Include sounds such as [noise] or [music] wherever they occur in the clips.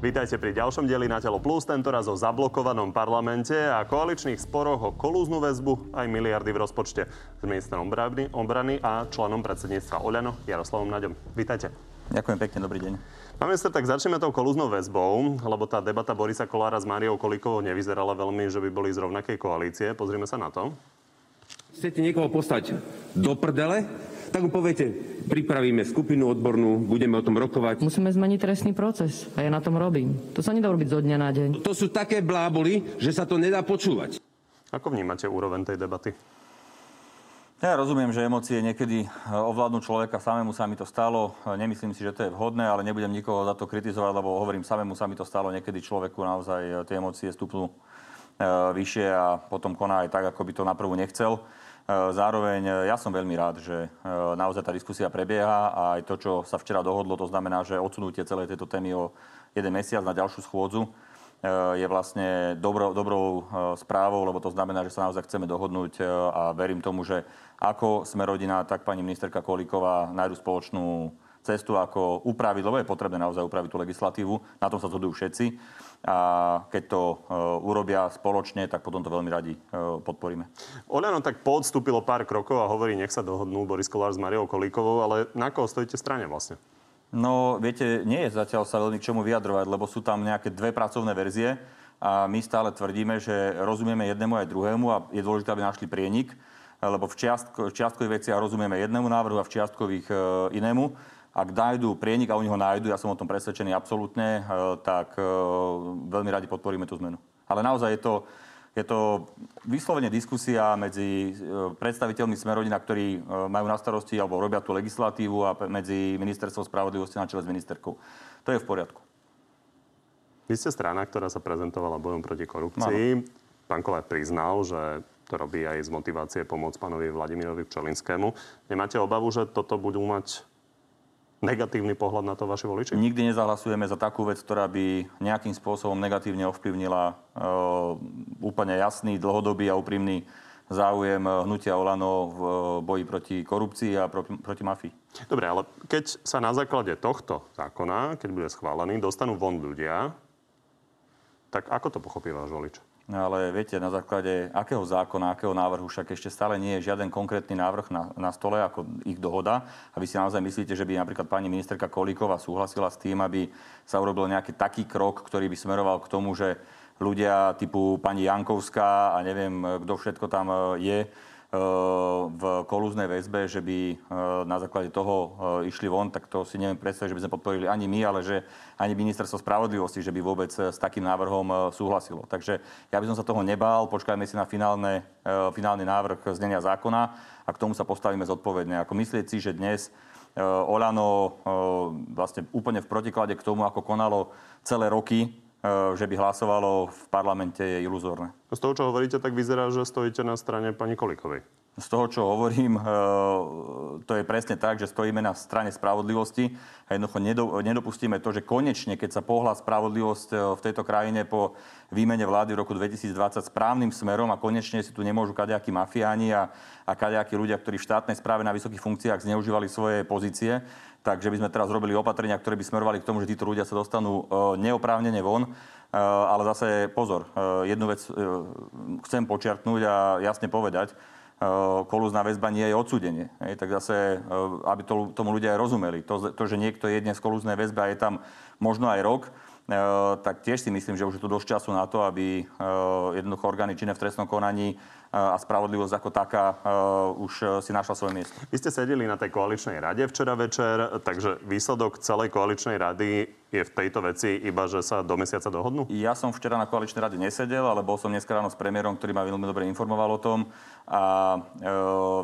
Vítajte pri ďalšom dieli na Telo Plus, tentoraz o zablokovanom parlamente a koaličných sporoch o kolúznu väzbu aj miliardy v rozpočte s ministrom obrany, obrany a členom predsedníctva Oľano Jaroslavom Naďom. Vítajte. Ďakujem pekne, dobrý deň. Pán minister, tak začneme tou kolúznou väzbou, lebo tá debata Borisa Kolára s Máriou Kolíkovou nevyzerala veľmi, že by boli z rovnakej koalície. Pozrime sa na to. Chcete niekoho postať do prdele, tak mu poviete, pripravíme skupinu odbornú, budeme o tom rokovať. Musíme zmeniť trestný proces a ja na tom robím. To sa nedá robiť zo dňa na deň. To sú také bláboli, že sa to nedá počúvať. Ako vnímate úroveň tej debaty? Ja rozumiem, že emócie niekedy ovládnu človeka, samému sa mi to stalo. Nemyslím si, že to je vhodné, ale nebudem nikoho za to kritizovať, lebo hovorím, samému sa mi to stalo. Niekedy človeku naozaj tie emócie stupnú e, vyššie a potom koná aj tak, ako by to naprvu nechcel. E, zároveň e, ja som veľmi rád, že e, naozaj tá diskusia prebieha a aj to, čo sa včera dohodlo, to znamená, že odsunutie celej tejto témy o jeden mesiac na ďalšiu schôdzu je vlastne dobro, dobrou správou, lebo to znamená, že sa naozaj chceme dohodnúť a verím tomu, že ako sme rodina, tak pani ministerka Kolíková nájdu spoločnú cestu, ako upraviť, lebo je potrebné naozaj upraviť tú legislatívu. Na tom sa zhodujú všetci a keď to uh, urobia spoločne, tak potom to veľmi radi uh, podporíme. Oľano tak podstúpilo pár krokov a hovorí, nech sa dohodnú Boris Kolár s Mariou Kolíkovou, ale na koho stojíte strane vlastne? No, viete, nie je zatiaľ sa veľmi k čomu vyjadrovať, lebo sú tam nejaké dve pracovné verzie a my stále tvrdíme, že rozumieme jednému aj druhému a je dôležité, aby našli prienik, lebo v, čiastko, v čiastkových veciach rozumieme jednému návrhu a v čiastkových uh, inému. Ak nájdu prienik a oni ho nájdu, ja som o tom presvedčený absolútne, e, tak e, veľmi radi podporíme tú zmenu. Ale naozaj je to, je to vyslovene diskusia medzi e, predstaviteľmi Smerodina, ktorí majú na starosti alebo robia tú legislatívu a medzi ministerstvom spravodlivosti na čele s ministerkou. To je v poriadku. Vy ste strana, ktorá sa prezentovala bojom proti korupcii. Ano. Pán Kolár priznal, že to robí aj z motivácie pomôcť pánovi Vladimirovi Pčolinskému. Nemáte obavu, že toto budú mať negatívny pohľad na to vaši voliči? Nikdy nezahlasujeme za takú vec, ktorá by nejakým spôsobom negatívne ovplyvnila uh, úplne jasný, dlhodobý a úprimný záujem hnutia Olano v boji proti korupcii a proti, proti mafii. Dobre, ale keď sa na základe tohto zákona, keď bude schválený, dostanú von ľudia, tak ako to pochopí váš volič? Ale viete, na základe akého zákona, akého návrhu, však ešte stále nie je žiaden konkrétny návrh na, na stole, ako ich dohoda. A vy si naozaj myslíte, že by napríklad pani ministerka Kolíková súhlasila s tým, aby sa urobil nejaký taký krok, ktorý by smeroval k tomu, že ľudia typu pani Jankovská a neviem, kto všetko tam je, v kolúznej väzbe, že by e, na základe toho e, išli von, tak to si neviem predstaviť, že by sme podporili ani my, ale že ani ministerstvo spravodlivosti, že by vôbec s takým návrhom súhlasilo. Takže ja by som sa toho nebál, počkajme si na finálne, finálny návrh znenia zákona a k tomu sa postavíme zodpovedne. Ako myslieť si, že dnes Olano vlastne úplne v protiklade k tomu, ako konalo celé roky, že by hlasovalo v parlamente, je iluzórne. Z toho, čo hovoríte, tak vyzerá, že stojíte na strane pani Kolikovej. Z toho, čo hovorím, to je presne tak, že stojíme na strane spravodlivosti a jednoducho nedopustíme to, že konečne, keď sa pohľa spravodlivosť v tejto krajine po výmene vlády v roku 2020 správnym smerom a konečne si tu nemôžu kadejakí mafiáni a, a kadejakí ľudia, ktorí v štátnej správe na vysokých funkciách zneužívali svoje pozície, takže by sme teraz robili opatrenia, ktoré by smerovali k tomu, že títo ľudia sa dostanú e, neoprávnene von. E, ale zase pozor, e, jednu vec chcem počiarknúť a jasne povedať. Kolúzna väzba nie je odsúdenie. Hej, tak zase, aby to, tomu ľudia aj rozumeli. To, to, že niekto je dnes kolúznej väzbe a je tam možno aj rok, tak tiež si myslím, že už je tu dosť času na to, aby jednoducho orgány činné v trestnom konaní a spravodlivosť ako taká už si našla svoje miesto. Vy ste sedeli na tej koaličnej rade včera večer, takže výsledok celej koaličnej rady je v tejto veci iba, že sa do mesiaca dohodnú? Ja som včera na koaličnej rade nesedel, ale bol som dneska ráno s premiérom, ktorý ma veľmi dobre informoval o tom. A e,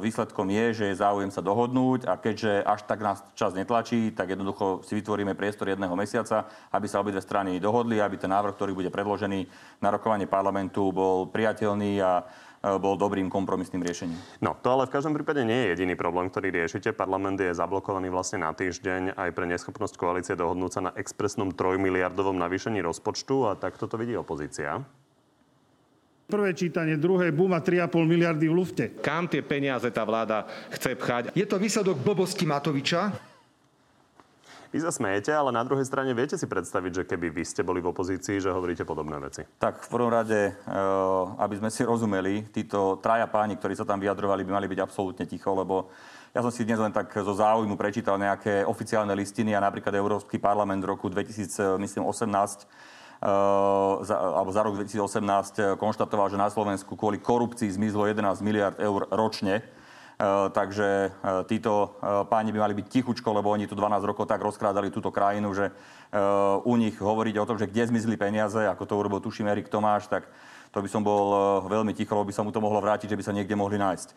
výsledkom je, že je záujem sa dohodnúť a keďže až tak nás čas netlačí, tak jednoducho si vytvoríme priestor jedného mesiaca, aby sa obidve strany dohodli, aby ten návrh, ktorý bude predložený na rokovanie parlamentu, bol priateľný a E, bol dobrým kompromisným riešením. No, to ale v každom prípade nie je jediný problém, ktorý riešite. Parlament je zablokovaný vlastne na týždeň aj pre neschopnosť koalície dohodnúť sa na expresnom 3 miliardovom navýšení rozpočtu a takto to vidí opozícia. Prvé čítanie, druhé, buma 3,5 miliardy v lufte. Kam tie peniaze tá vláda chce pchať? Je to výsledok blbosti Matoviča, Vy sa smejete, ale na druhej strane viete si predstaviť, že keby vy ste boli v opozícii, že hovoríte podobné veci. Tak v prvom rade, eh, aby sme si rozumeli, títo traja páni, ktorí sa tam vyjadrovali, by mali byť absolútne ticho, lebo ja som si dnes len tak zo záujmu prečítal nejaké oficiálne listiny a napríklad Európsky parlament v roku 2018 Uh, za, alebo za rok 2018 konštatoval, že na Slovensku kvôli korupcii zmizlo 11 miliard eur ročne. Uh, takže uh, títo páni by mali byť tichučko, lebo oni tu 12 rokov tak rozkrádali túto krajinu, že u nich hovoriť o tom, že kde zmizli peniaze, ako to urobil tuším Erik Tomáš, tak to by som bol veľmi ticho, lebo by sa mu to mohlo vrátiť, že by sa niekde mohli nájsť.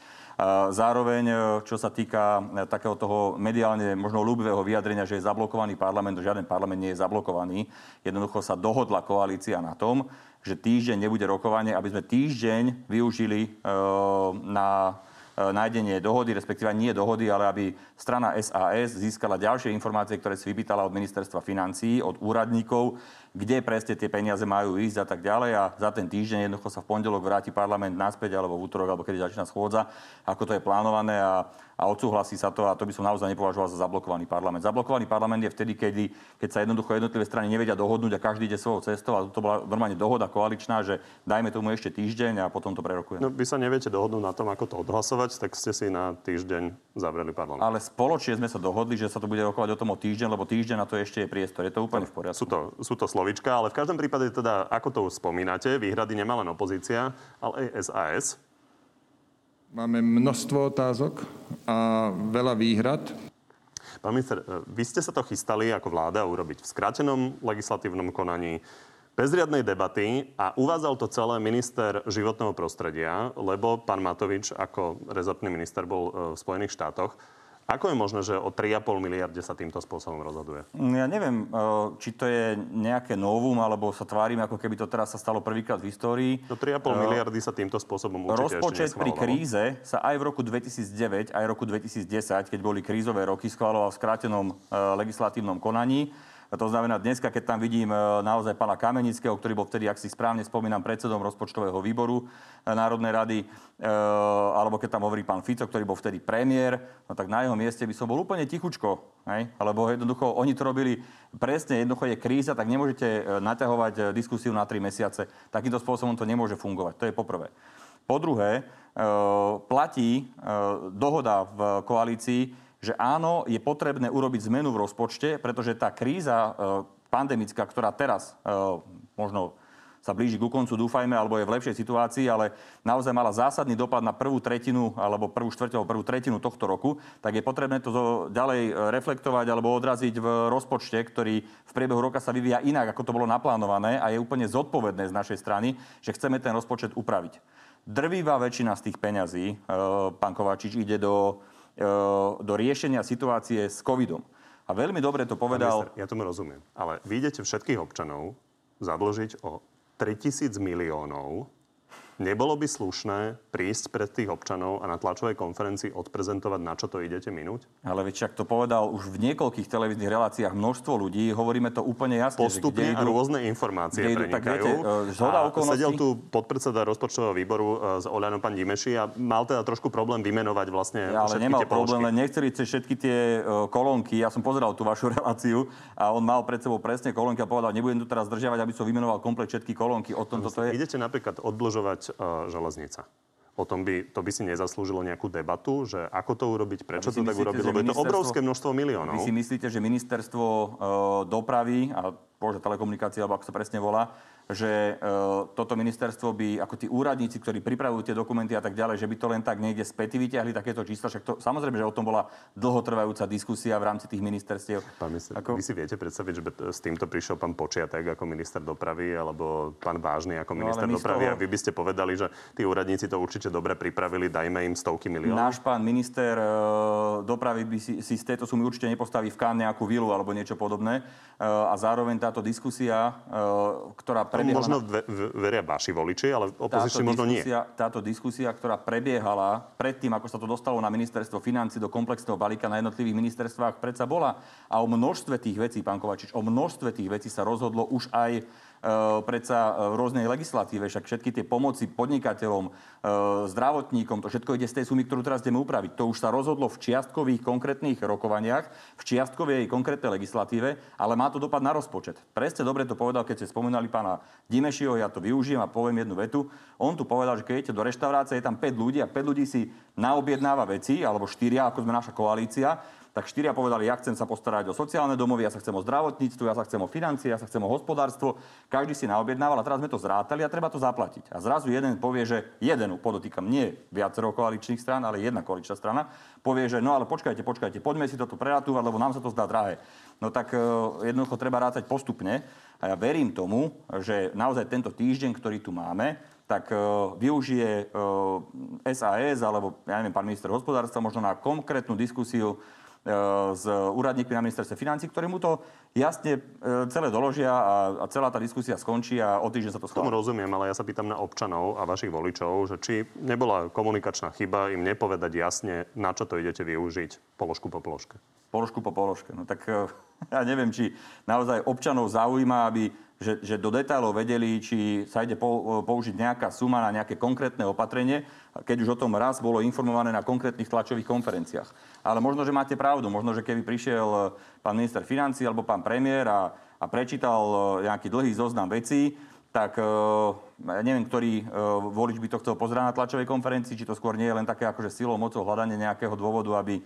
Zároveň, čo sa týka takého toho mediálne možno ľúbivého vyjadrenia, že je zablokovaný parlament, žiaden parlament nie je zablokovaný. Jednoducho sa dohodla koalícia na tom, že týždeň nebude rokovanie, aby sme týždeň využili na nájdenie dohody, respektíve nie dohody, ale aby strana SAS získala ďalšie informácie, ktoré si vypýtala od ministerstva financií, od úradníkov, kde presne tie peniaze majú ísť a tak ďalej. A za ten týždeň jednoducho sa v pondelok vráti parlament naspäť, alebo v útorok, alebo kedy začína schôdza, ako to je plánované a a odsúhlasí sa to a to by som naozaj nepovažoval za zablokovaný parlament. Zablokovaný parlament je vtedy, kedy, keď sa jednoducho jednotlivé strany nevedia dohodnúť a každý ide svojou cestou a to bola normálne dohoda koaličná, že dajme tomu ešte týždeň a potom to prerokujeme. No, vy sa neviete dohodnúť na tom, ako to odhlasovať, tak ste si na týždeň zavreli parlament. Ale spoločne sme sa dohodli, že sa to bude rokovať o tom o týždeň, lebo týždeň na to ešte je priestor. Je to úplne v poriadku. Sú to, sú to slovička, ale v každom prípade teda, ako to už spomínate, výhrady nemá len opozícia, ale aj SAS. Máme množstvo otázok a veľa výhrad. Pán minister, vy ste sa to chystali ako vláda urobiť v skrátenom legislatívnom konaní, bez riadnej debaty a uvádzal to celé minister životného prostredia, lebo pán Matovič ako rezortný minister bol e, v Spojených štátoch. Ako je možné, že o 3,5 miliarde sa týmto spôsobom rozhoduje? Mm, ja neviem, e, či to je nejaké novum, alebo sa tvárime, ako keby to teraz sa stalo prvýkrát v histórii. No 3,5 uh, miliardy sa týmto spôsobom určite Rozpočet pri kríze sa aj v roku 2009, aj v roku 2010, keď boli krízové roky, schváloval v skrátenom uh, legislatívnom konaní. To znamená, dneska, keď tam vidím e, naozaj pána Kamenického, ktorý bol vtedy, ak si správne spomínam, predsedom rozpočtového výboru e, Národnej rady, e, alebo keď tam hovorí pán Fico, ktorý bol vtedy premiér, no tak na jeho mieste by som bol úplne tichučko. Hej? Lebo jednoducho oni to robili presne, jednoducho je kríza, tak nemôžete naťahovať diskusiu na tri mesiace. Takýmto spôsobom to nemôže fungovať. To je poprvé. Po druhé, platí dohoda v koalícii, že áno, je potrebné urobiť zmenu v rozpočte, pretože tá kríza e, pandemická, ktorá teraz e, možno sa blíži ku koncu, dúfajme, alebo je v lepšej situácii, ale naozaj mala zásadný dopad na prvú tretinu alebo prvú štvrťovú, prvú tretinu tohto roku, tak je potrebné to ďalej e, reflektovať alebo odraziť v rozpočte, ktorý v priebehu roka sa vyvíja inak, ako to bolo naplánované a je úplne zodpovedné z našej strany, že chceme ten rozpočet upraviť. Drvivá väčšina z tých peňazí, pán Kovačič, ide do do riešenia situácie s covidom. A veľmi dobre to povedal... Minister, ja tomu rozumiem. Ale vy idete všetkých občanov zadlžiť o 3000 miliónov Nebolo by slušné prísť pred tých občanov a na tlačovej konferencii odprezentovať, na čo to idete minúť? Ale veď však to povedal už v niekoľkých televíznych reláciách množstvo ľudí. Hovoríme to úplne jasne. Postupne že a rôzne informácie idú, prenikajú. Tak viete, e, zhoda okolností... Sedel tu podpredseda rozpočtového výboru s e, Oľanom pán Dimeši a mal teda trošku problém vymenovať vlastne ja, ale nemal problém, len nechceli všetky tie e, kolónky. Ja som pozeral tú vašu [laughs] reláciu a on mal pred sebou presne kolónky a povedal, nebudem tu teraz zdržiavať, aby som vymenoval komplet všetky kolónky. O tom toto je. Idete napríklad odblžovať uh, železnica. O tom by, to by si nezaslúžilo nejakú debatu, že ako to urobiť, prečo to tak urobiť, lebo je to obrovské množstvo miliónov. Vy si myslíte, že ministerstvo uh, dopravy a bože, alebo ako sa presne volá, že e, toto ministerstvo by, ako tí úradníci, ktorí pripravujú tie dokumenty a tak ďalej, že by to len tak niekde späty vyťahli takéto čísla. Však to, samozrejme, že o tom bola dlhotrvajúca diskusia v rámci tých ministerstiev. Pán minister, ako... vy si viete predstaviť, že s týmto prišiel pán Počiatek ako minister dopravy alebo pán Vážny ako no, minister no, dopravy toho... a vy by ste povedali, že tí úradníci to určite dobre pripravili, dajme im stovky miliónov. Náš pán minister e, dopravy by si, si z tejto sumy určite nepostaví v Kán nejakú vilu alebo niečo podobné. E, a zároveň táto diskusia, e, ktorá prebiehala... Možno veria vaši voliči, ale opozične možno nie. Táto diskusia, ktorá prebiehala predtým, ako sa to dostalo na ministerstvo financí do komplexného balíka na jednotlivých ministerstvách, predsa bola. A o množstve tých vecí, pán Kovačič, o množstve tých vecí sa rozhodlo už aj predsa v rôznej legislatíve, však všetky tie pomoci podnikateľom, zdravotníkom, to všetko ide z tej sumy, ktorú teraz ideme upraviť. To už sa rozhodlo v čiastkových konkrétnych rokovaniach, v čiastkovej konkrétnej legislatíve, ale má to dopad na rozpočet. Presne dobre to povedal, keď ste spomínali pána Dimešiho, ja to využijem a poviem jednu vetu. On tu povedal, že keď idete do reštaurácie, je tam 5 ľudí a 5 ľudí si naobjednáva veci, alebo 4, ako sme naša koalícia, tak štyria povedali, ja chcem sa postarať o sociálne domovy, ja sa chcem o zdravotníctvo, ja sa chcem o financie, ja sa chcem o hospodárstvo. Každý si naobjednával a teraz sme to zrátali a treba to zaplatiť. A zrazu jeden povie, že jeden, podotýkam, nie viacero koaličných strán, ale jedna koaličná strana, povie, že no ale počkajte, počkajte, poďme si toto preratúvať, lebo nám sa to zdá drahé. No tak uh, jednoducho treba rátať postupne. A ja verím tomu, že naozaj tento týždeň, ktorý tu máme, tak uh, využije uh, e, SAS alebo, ja neviem, pán minister hospodárstva možno na konkrétnu diskusiu E, s úradníkmi na ministerstve financí, ktorí mu to jasne e, celé doložia a, a celá tá diskusia skončí a o týždeň sa to schváli. Tomu rozumiem, ale ja sa pýtam na občanov a vašich voličov, že či nebola komunikačná chyba im nepovedať jasne, na čo to idete využiť položku po položke. Položku po položke. No tak e, [laughs] ja neviem, či naozaj občanov zaujíma, aby že, že do detailov vedeli, či sa ide použiť nejaká suma na nejaké konkrétne opatrenie, keď už o tom raz bolo informované na konkrétnych tlačových konferenciách. Ale možno, že máte pravdu. Možno, že keby prišiel e, pán minister financí alebo pán premiér a, a prečítal e, nejaký dlhý zoznam vecí, tak e, ja neviem, ktorý volič by to chcel pozerať na tlačovej konferencii, či to skôr nie je len také akože silou, mocou hľadanie nejakého dôvodu, aby,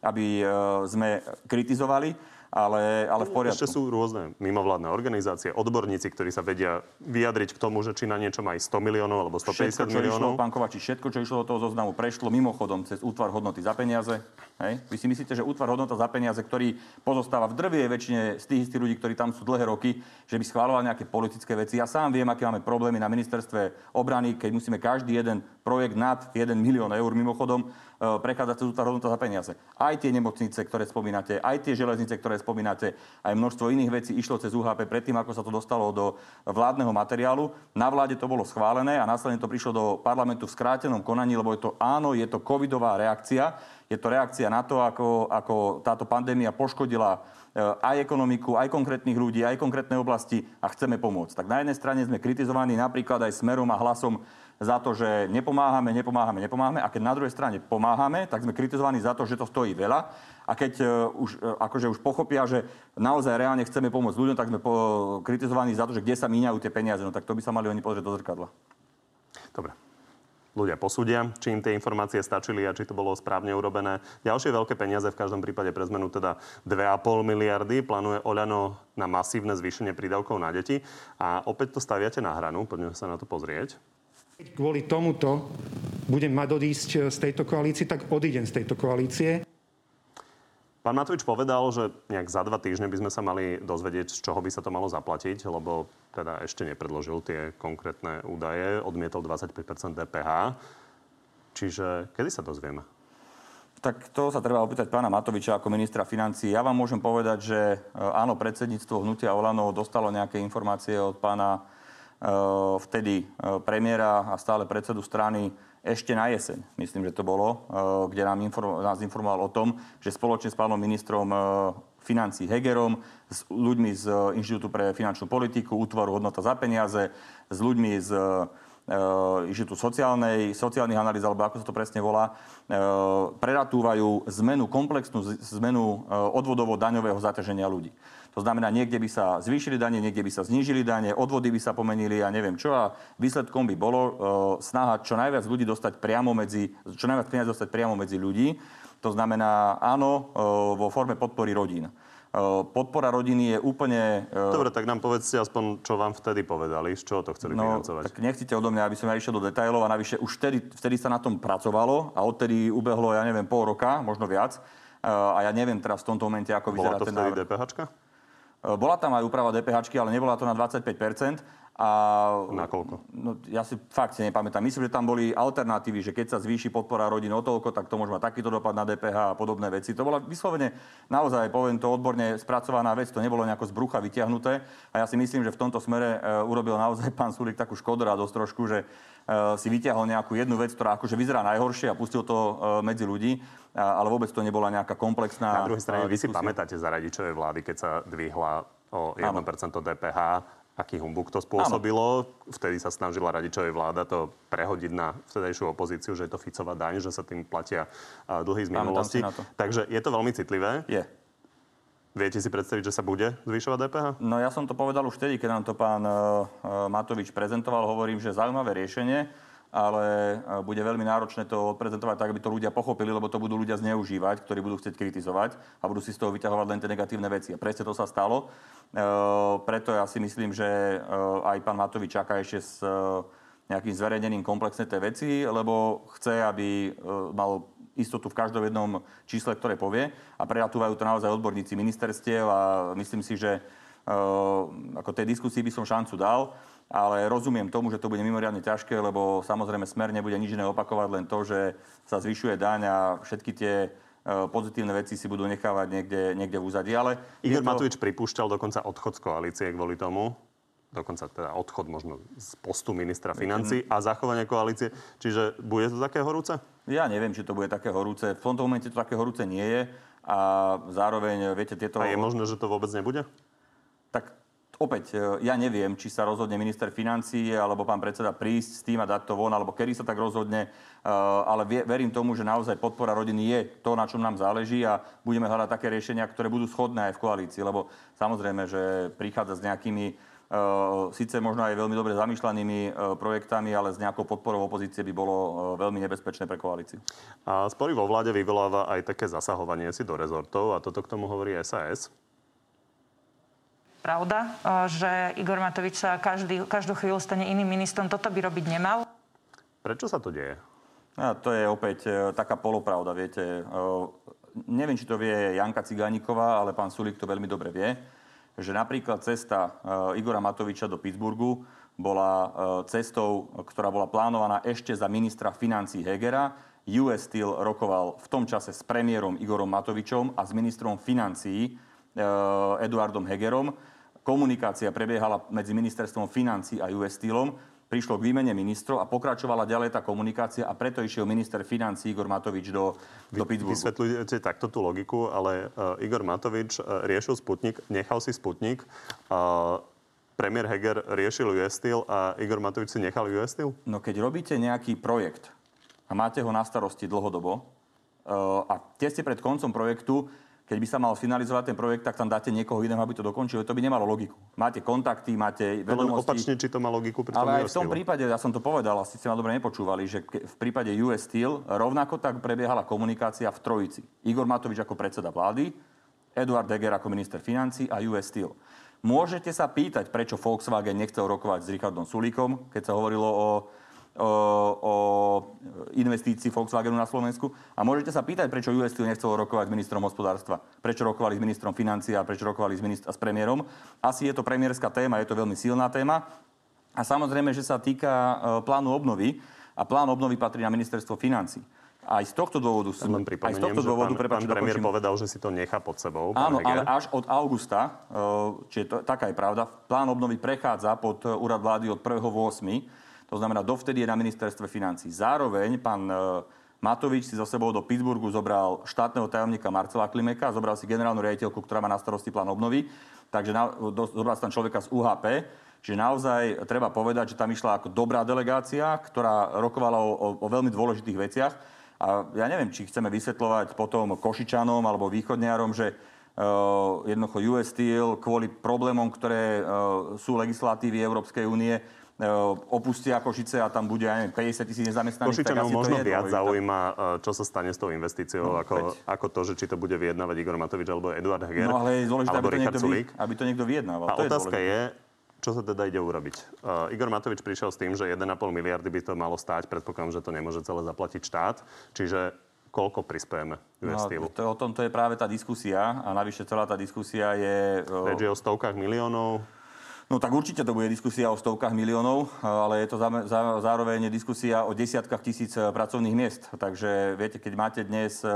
aby sme kritizovali ale, ale v poriadku. Ešte sú rôzne mimovládne organizácie, odborníci, ktorí sa vedia vyjadriť k tomu, že či na niečo má 100 miliónov alebo 150 všetko, čo miliónov. Išlo, pán Kovači, všetko, čo išlo do toho zoznamu, prešlo mimochodom cez útvar hodnoty za peniaze. Hej? Vy si myslíte, že útvar hodnota za peniaze, ktorý pozostáva v drvie väčšine z tých istých ľudí, ktorí tam sú dlhé roky, že by schváloval nejaké politické veci. Ja sám viem, aké máme problémy na ministerstve obrany, keď musíme každý jeden projekt nad 1 milión eur mimochodom E, prechádzať cez tá hodnota za peniaze. Aj tie nemocnice, ktoré spomínate, aj tie železnice, ktoré spomínate, aj množstvo iných vecí išlo cez UHP predtým, ako sa to dostalo do vládneho materiálu. Na vláde to bolo schválené a následne to prišlo do parlamentu v skrátenom konaní, lebo je to áno, je to covidová reakcia. Je to reakcia na to, ako, ako táto pandémia poškodila aj ekonomiku, aj konkrétnych ľudí, aj konkrétne oblasti a chceme pomôcť. Tak na jednej strane sme kritizovaní napríklad aj smerom a hlasom za to, že nepomáhame, nepomáhame, nepomáhame a keď na druhej strane pomáhame, tak sme kritizovaní za to, že to stojí veľa a keď uh, už, uh, akože už pochopia, že naozaj reálne chceme pomôcť ľuďom, tak sme po, kritizovaní za to, že kde sa míňajú tie peniaze. No tak to by sa mali oni pozrieť do zrkadla. Dobre. Ľudia posúdia, či im tie informácie stačili a či to bolo správne urobené. Ďalšie veľké peniaze v každom prípade pre zmenu teda 2,5 miliardy. Plánuje Oľano na masívne zvýšenie prídavkov na deti. A opäť to staviate na hranu. Poďme sa na to pozrieť. Kvôli tomuto budem mať odísť eh, z tejto koalície, tak odídem z tejto koalície. Pán Matovič povedal, že nejak za dva týždne by sme sa mali dozvedieť, z čoho by sa to malo zaplatiť, lebo teda ešte nepredložil tie konkrétne údaje, odmietol 25% DPH. Čiže kedy sa dozvieme? Tak to sa treba opýtať pána Matoviča ako ministra financí. Ja vám môžem povedať, že eh, áno, predsedníctvo hnutia Olano dostalo nejaké informácie od pána Eh, vtedy eh, premiéra a stále predsedu strany ešte na jeseň, myslím, že to bolo, eh, kde nám inform- nás informoval o tom, že spoločne s pánom ministrom financí Hegerom, s ľuďmi z Inštitútu pre finančnú politiku, útvaru hodnota za peniaze, s ľuďmi z Inštitútu sociálnej, sociálnych analýz, alebo ako sa to presne volá, preratúvajú zmenu, komplexnú zmenu odvodovo-daňového zaťaženia ľudí. To znamená, niekde by sa zvýšili dane, niekde by sa znížili dane, odvody by sa pomenili a neviem čo. A výsledkom by bolo e, snaha čo najviac ľudí dostať priamo medzi, čo najviac peniaz dostať priamo medzi ľudí. To znamená, áno, e, vo forme podpory rodín. E, podpora rodiny je úplne... E, Dobre, tak nám povedzte aspoň, čo vám vtedy povedali, z čoho to chceli no, financovať. Tak nechcete odo mňa, aby som ja išiel do detailov a navyše už vtedy, vtedy sa na tom pracovalo a odtedy ubehlo, ja neviem, pol roka, možno viac. E, a ja neviem teraz v tomto momente, ako vyzerá ten návrh. Bola to DPHčka? Bola tam aj úprava DPH, ale nebola to na 25 a, na koľko? No, ja si fakt si nepamätám. Myslím, že tam boli alternatívy, že keď sa zvýši podpora rodín o toľko, tak to môže mať takýto dopad na DPH a podobné veci. To bola vyslovene naozaj, poviem to odborne spracovaná vec, to nebolo nejako z brucha vytiahnuté. A ja si myslím, že v tomto smere e, urobil naozaj pán Sulik takú škodoradosť trošku, že e, si vyťahol nejakú jednu vec, ktorá akože vyzerá najhoršie a pustil to e, medzi ľudí, ale vôbec to nebola nejaká komplexná... Na druhej strane, vy si pamätáte za radičovej vlády, keď sa dvihla o 1% DPH aký humbuk to spôsobilo. Áno. Vtedy sa snažila radičovej vláda to prehodiť na vtedajšiu opozíciu, že je to Ficová daň, že sa tým platia dlhy z minulosti. Takže je to veľmi citlivé. Je. Viete si predstaviť, že sa bude zvyšovať DPH? No ja som to povedal už vtedy, keď nám to pán uh, Matovič prezentoval. Hovorím, že zaujímavé riešenie, ale uh, bude veľmi náročné to odprezentovať tak, aby to ľudia pochopili, lebo to budú ľudia zneužívať, ktorí budú chcieť kritizovať a budú si z toho vyťahovať len tie negatívne veci. A presne to sa stalo. Uh, preto ja si myslím, že aj pán Matovič čaká ešte s nejakým zverejnením komplexné tie veci, lebo chce, aby mal istotu v každom jednom čísle, ktoré povie. A preratúvajú to naozaj odborníci ministerstiev a myslím si, že ako tej diskusii by som šancu dal. Ale rozumiem tomu, že to bude mimoriadne ťažké, lebo samozrejme smer nebude nič iné opakovať, len to, že sa zvyšuje daň a všetky tie uh, pozitívne veci si budú nechávať niekde, niekde v úzadí. Ale Igor to... Matovič pripúšťal dokonca odchod z koalície kvôli tomu dokonca teda odchod možno z postu ministra financí a zachovanie koalície. Čiže bude to také horúce? Ja neviem, či to bude také horúce. V tomto momente to také horúce nie je. A zároveň, viete, tieto... A je možné, že to vôbec nebude? Tak opäť, e, ja neviem, či sa rozhodne minister financí alebo pán predseda prísť s tým a dať to von, alebo kedy sa tak rozhodne. E, ale verím tomu, že naozaj podpora rodiny je to, na čom nám záleží a budeme hľadať také riešenia, ktoré budú schodné aj v koalícii. Lebo samozrejme, že prichádza s nejakými Eh, síce možno aj veľmi dobre zamýšľanými projektami, ale s nejakou podporou opozície by bolo veľmi nebezpečné pre koalíciu. A spory vo vláde vyvoláva aj také zasahovanie si do rezortov a toto k tomu hovorí SAS. Pravda, že Igor Matovič sa každý, každú chvíľu stane iným ministrom. Toto by robiť nemal. Prečo sa to deje? A to je opäť taká polopravda, viete. Neviem, či to vie Janka Cigániková, ale pán Sulik to veľmi dobre vie že napríklad cesta eh, Igora Matoviča do Pittsburghu bola eh, cestou, ktorá bola plánovaná ešte za ministra financí Hegera. US Steel rokoval v tom čase s premiérom Igorom Matovičom a s ministrom financí eh, Eduardom Hegerom. Komunikácia prebiehala medzi ministerstvom financí a US Steelom prišlo k výmene ministrov a pokračovala ďalej tá komunikácia a preto išiel minister financí Igor Matovič do, do Pittsburghu. Vysvetľujete takto tú logiku, ale uh, Igor Matovič uh, riešil Sputnik, nechal si Sputnik. Uh, premiér Heger riešil US Steel a Igor Matovič si nechal US Steel? No keď robíte nejaký projekt a máte ho na starosti dlhodobo uh, a tesne pred koncom projektu keď by sa mal finalizovať ten projekt, tak tam dáte niekoho iného, aby to dokončil. To by nemalo logiku. Máte kontakty, máte vedomosti. opačne, či to má logiku pri tom Ale aj v tom prípade, ja som to povedal, asi ste ma dobre nepočúvali, že v prípade US Steel rovnako tak prebiehala komunikácia v trojici. Igor Matovič ako predseda vlády, Eduard Deger ako minister financí a US Steel. Môžete sa pýtať, prečo Volkswagen nechcel rokovať s Richardom Sulíkom, keď sa hovorilo o o investícii Volkswagenu na Slovensku. A môžete sa pýtať, prečo US Steel nechcelo rokovať s ministrom hospodárstva, prečo rokovali s ministrom financií a prečo rokovali s, ministr- s premiérom. Asi je to premiérska téma, je to veľmi silná téma. A samozrejme, že sa týka e, plánu obnovy a plán obnovy patrí na ministerstvo financí. Aj z tohto dôvodu... Ja len aj z tohto dôvodu, pán, prepáč, pán premiér dokončím. povedal, že si to nechá pod sebou. Áno, ale až od augusta, e, čiže to, taká je pravda, plán obnovy prechádza pod e, úrad vlády od 1.8. To znamená, dovtedy je na ministerstve financí. Zároveň pán e, Matovič si zo sebou do Pittsburghu zobral štátneho tajomníka Marcela Klimeka, zobral si generálnu riaditeľku, ktorá má na starosti plán obnovy, takže na, do, zobral si tam človeka z UHP. Čiže naozaj treba povedať, že tam išla ako dobrá delegácia, ktorá rokovala o, o, o veľmi dôležitých veciach. A ja neviem, či chceme vysvetľovať potom Košičanom alebo Východniarom, že uh, jednoducho US Steel kvôli problémom, ktoré uh, sú legislatívy Európskej únie, opustia Košice a tam bude aj 50 tisíc nezamestnaných. Košičanov možno viac zaujíma, e, čo sa stane s tou investíciou, no, ako, ako to, že či to bude vyjednávať Igor Matovič alebo Eduard Heger. No ale je dôležité, aby to, niekto, vy, aby to niekto vyjednával. A to otázka je, je, čo sa teda ide urobiť? Uh, Igor Matovič prišiel s tým, že 1,5 miliardy by to malo stáť. Predpokladám, že to nemôže celé zaplatiť štát. Čiže koľko prispiejeme US no, to, O tom to je práve tá diskusia a navyše celá tá diskusia je... Reč je o stovkách miliónov. No tak určite to bude diskusia o stovkách miliónov, ale je to zároveň diskusia o desiatkách tisíc eh, pracovných miest. Takže viete, keď máte dnes eh,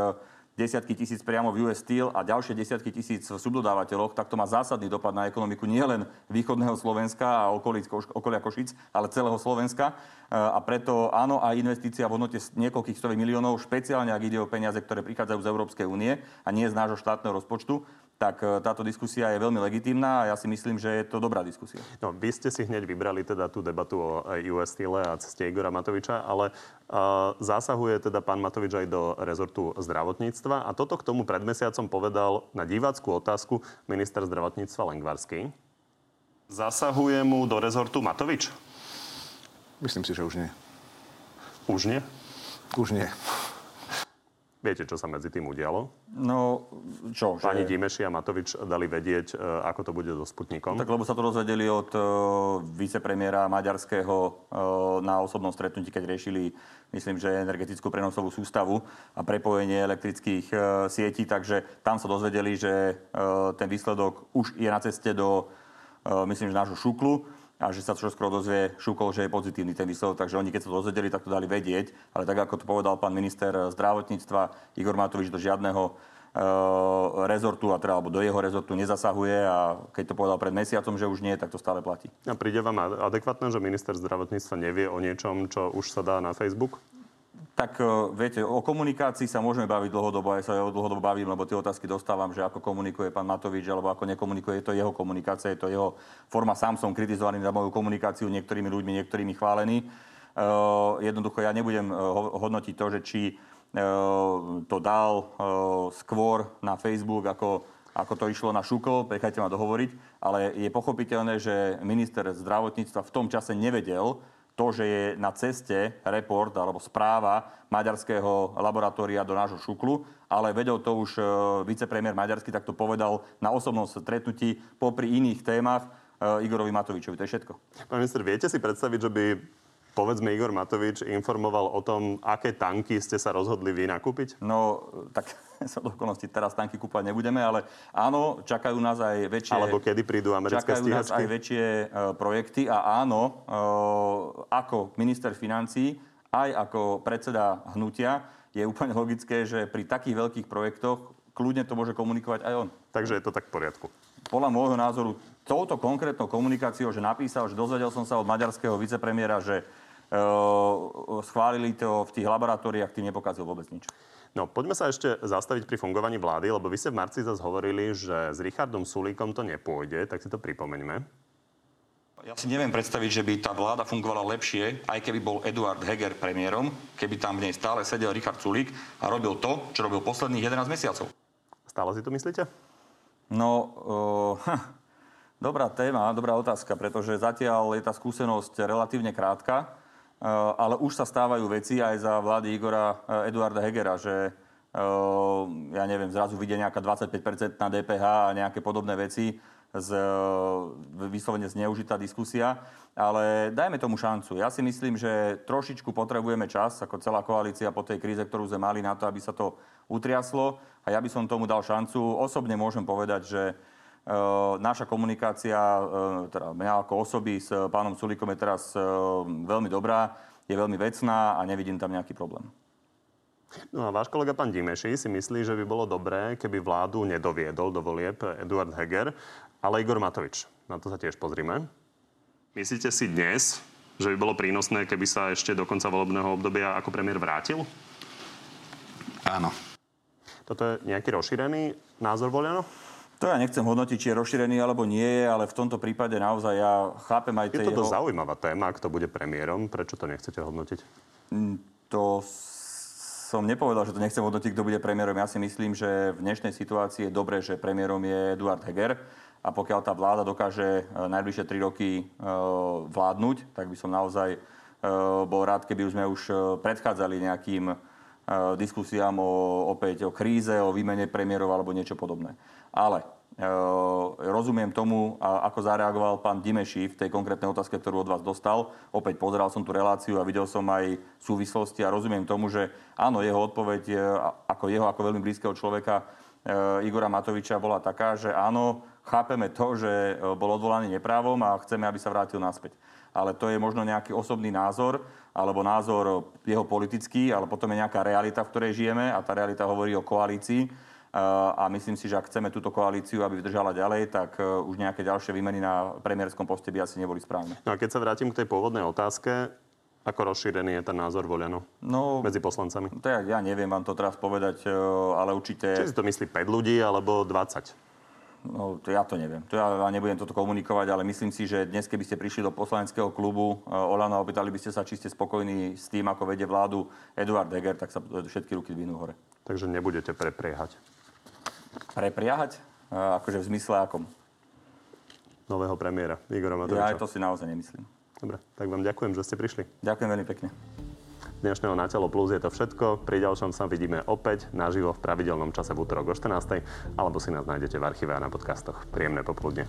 desiatky tisíc priamo v US Steel a ďalšie desiatky tisíc v subdodávateľoch, tak to má zásadný dopad na ekonomiku nielen východného Slovenska a okolí, okolia Košic, ale celého Slovenska. Eh, a preto áno, aj investícia v hodnote niekoľkých stovek miliónov, špeciálne ak ide o peniaze, ktoré prichádzajú z Európskej únie a nie z nášho štátneho rozpočtu, tak e, táto diskusia je veľmi legitímna a ja si myslím, že je to dobrá diskusia. No, vy ste si hneď vybrali teda tú debatu o US Steel a ceste Igora Matoviča, ale uh, zásahuje teda pán Matovič aj do rezortu zdravotníctva a toto k tomu pred mesiacom povedal na diváckú otázku minister zdravotníctva Lengvarský. Zasahuje mu do rezortu Matovič? Myslím si, že už nie. Už nie? Už nie. Viete, čo sa medzi tým udialo? No, čo? Pani že... Dimeši a Matovič dali vedieť, e, ako to bude so Sputnikom. Tak lebo sa to dozvedeli od uh, vicepremiéra Maďarského uh, na osobnom stretnutí, keď riešili, myslím, že energetickú prenosovú sústavu a prepojenie elektrických uh, sietí. Takže tam sa dozvedeli, že uh, ten výsledok už je na ceste do, uh, myslím, že nášho šuklu a že sa skoro dozvie Šukol, že je pozitívny ten výsledok. Takže oni, keď sa to dozvedeli, tak to dali vedieť. Ale tak, ako to povedal pán minister zdravotníctva Igor Matovič, do žiadneho e, rezortu, a teda, alebo do jeho rezortu nezasahuje a keď to povedal pred mesiacom, že už nie, tak to stále platí. A príde vám adekvátne, že minister zdravotníctva nevie o niečom, čo už sa dá na Facebook? Tak e, viete, o komunikácii sa môžeme baviť dlhodobo, aj sa o dlhodobo bavím, lebo tie otázky dostávam, že ako komunikuje pán Matovič, alebo ako nekomunikuje, je to jeho komunikácia, je to jeho forma. Sám som kritizovaný za moju komunikáciu niektorými ľuďmi, niektorými chválený. Uh, jednoducho ja nebudem hodnotiť to, že či to dal skôr na Facebook, ako, ako to išlo na Šukol, prechajte ma dohovoriť, ale je pochopiteľné, že minister zdravotníctva v tom čase nevedel, to, že je na ceste report alebo správa maďarského laboratória do nášho šuklu, ale vedel to už e, vicepremiér Maďarsky, tak to povedal na osobnom stretnutí popri iných témach e, Igorovi Matovičovi. To je všetko. Pán minister, viete si predstaviť, že by povedzme Igor Matovič informoval o tom, aké tanky ste sa rozhodli vy nakúpiť? No, tak [laughs] sa do okolností teraz tanky kúpať nebudeme, ale áno, čakajú nás aj väčšie... Alebo kedy prídu americké čakajú stíhačky? nás aj väčšie uh, projekty a áno, uh, ako minister financí, aj ako predseda hnutia, je úplne logické, že pri takých veľkých projektoch kľudne to môže komunikovať aj on. Takže je to tak v poriadku. Podľa môjho názoru touto konkrétnou komunikáciou, že napísal, že dozvedel som sa od maďarského vicepremiéra, že schválili to v tých laboratóriách, tým nepokazil vôbec nič. No, poďme sa ešte zastaviť pri fungovaní vlády, lebo vy ste v marci zase hovorili, že s Richardom Sulíkom to nepôjde, tak si to pripomeňme. Ja si neviem predstaviť, že by tá vláda fungovala lepšie, aj keby bol Eduard Heger premiérom, keby tam v nej stále sedel Richard Sulík a robil to, čo robil posledných 11 mesiacov. Stále si to myslíte? No, uh, [laughs] dobrá téma, dobrá otázka, pretože zatiaľ je tá skúsenosť relatívne krátka, ale už sa stávajú veci aj za vlády Igora uh, Eduarda Hegera, že uh, ja neviem, zrazu vidia nejaká 25% na DPH a nejaké podobné veci z, vyslovene zneužitá diskusia, ale dajme tomu šancu. Ja si myslím, že trošičku potrebujeme čas, ako celá koalícia po tej kríze, ktorú sme mali na to, aby sa to utriaslo a ja by som tomu dal šancu. Osobne môžem povedať, že naša komunikácia, e, teda mňa ako osoby s pánom Sulíkom je teraz e, veľmi dobrá, je veľmi vecná a nevidím tam nejaký problém. No a váš kolega pán Dimeši si myslí, že by bolo dobré, keby vládu nedoviedol do volieb Eduard Heger ale Igor Matovič. Na to sa tiež pozrime. Myslíte si dnes, že by bolo prínosné, keby sa ešte do konca volebného obdobia ako premiér vrátil? Áno. Toto je nejaký rozšírený názor Voliano? To ja nechcem hodnotiť, či je rozšírený alebo nie je, ale v tomto prípade naozaj ja chápem aj tie Je to jeho... zaujímavá téma, kto bude premiérom. Prečo to nechcete hodnotiť? Mm, to som nepovedal, že to nechcem hodnotiť, kto bude premiérom. Ja si myslím, že v dnešnej situácii je dobré, že premiérom je Eduard Heger a pokiaľ tá vláda dokáže e, najbližšie 3 roky e, vládnuť, tak by som naozaj e, bol rád, keby už sme už predchádzali nejakým diskusiám o, opäť o kríze, o výmene premiérov alebo niečo podobné. Ale rozumiem tomu, ako zareagoval pán Dimeši v tej konkrétnej otázke, ktorú od vás dostal. Opäť pozeral som tú reláciu a videl som aj súvislosti a rozumiem tomu, že áno, jeho odpoveď ako jeho, ako veľmi blízkeho človeka Igora Matoviča bola taká, že áno, chápeme to, že e, bol odvolaný neprávom a chceme, aby sa vrátil naspäť. Ale to je možno nejaký osobný názor, alebo názor jeho politický, ale potom je nejaká realita, v ktorej žijeme a tá realita hovorí o koalícii. E, a myslím si, že ak chceme túto koalíciu, aby vydržala ďalej, tak e, už nejaké ďalšie výmeny na premiérskom poste by asi neboli správne. No a keď sa vrátim k tej pôvodnej otázke, ako rozšírený je ten názor Voliano no, medzi poslancami? To ja, ja neviem vám to teraz povedať, ale určite... Či si to myslí 5 ľudí alebo 20? No, to ja to neviem. To ja nebudem toto komunikovať, ale myslím si, že dnes, keby ste prišli do poslaneckého klubu uh, Olano a opýtali by ste sa, či ste spokojní s tým, ako vedie vládu Eduard Heger, tak sa všetky ruky dvihnú hore. Takže nebudete prepriehať. Prepriahať? Uh, akože v zmysle akom? Nového premiéra Igora Matoviča. Ja to si naozaj nemyslím. Dobre, tak vám ďakujem, že ste prišli. Ďakujem veľmi pekne. Dnešného Na telo plus je to všetko. Pri ďalšom sa vidíme opäť naživo v pravidelnom čase v útorok o 14. alebo si nás nájdete v archíve a na podcastoch. Príjemné popoludne.